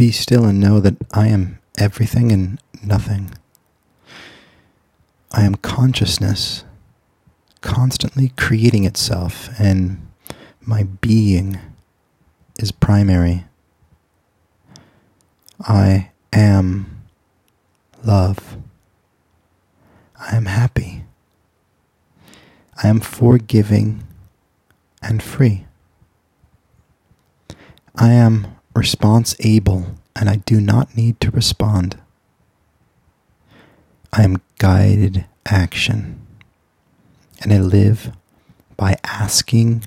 Be still and know that I am everything and nothing. I am consciousness constantly creating itself, and my being is primary. I am love. I am happy. I am forgiving and free. I am response able and I do not need to respond. I am guided action and I live by asking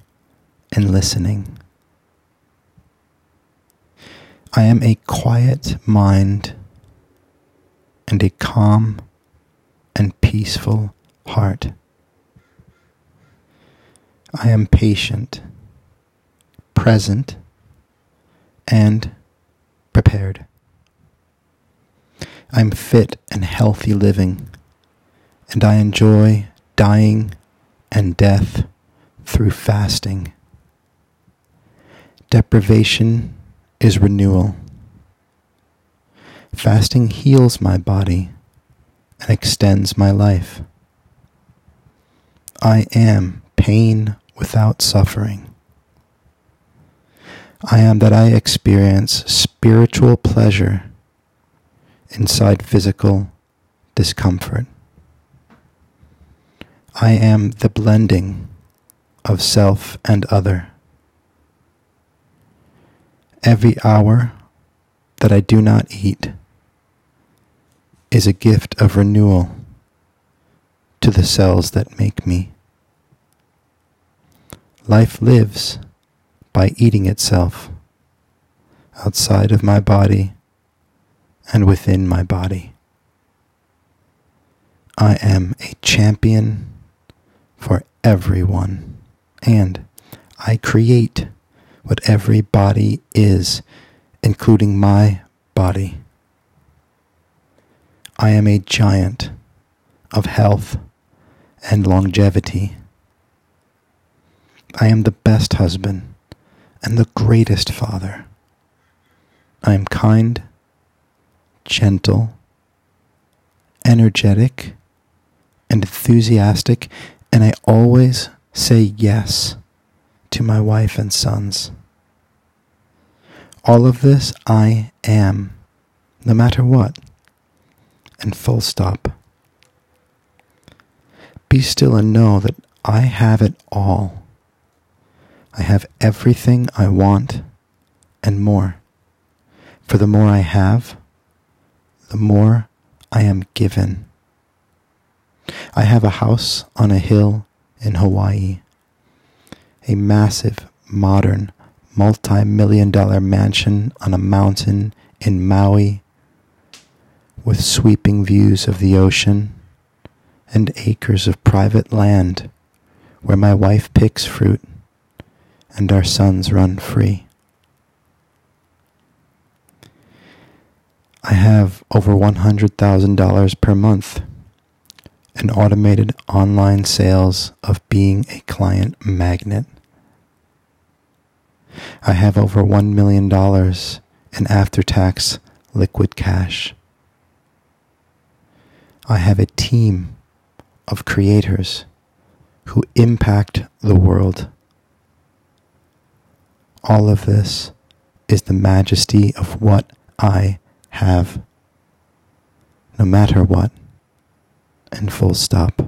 and listening. I am a quiet mind and a calm and peaceful heart. I am patient, present, and prepared. I'm fit and healthy living, and I enjoy dying and death through fasting. Deprivation is renewal. Fasting heals my body and extends my life. I am pain without suffering. I am that I experience spiritual pleasure inside physical discomfort. I am the blending of self and other. Every hour that I do not eat is a gift of renewal to the cells that make me. Life lives by eating itself outside of my body and within my body. I am a champion for everyone, and I create what every body is, including my body. I am a giant of health and longevity. I am the best husband and the greatest father. I am kind, gentle, energetic, and enthusiastic and I always say yes to my wife and sons. All of this I am, no matter what, and full stop. Be still and know that I have it all. I have everything I want and more. For the more I have, the more I am given. I have a house on a hill in Hawaii, a massive, modern, multi million dollar mansion on a mountain in Maui with sweeping views of the ocean and acres of private land where my wife picks fruit and our sons run free. I have over $100,000 per month and automated online sales of being a client magnet. I have over $1 million in after tax liquid cash. I have a team of creators who impact the world. All of this is the majesty of what I have, no matter what and full stop.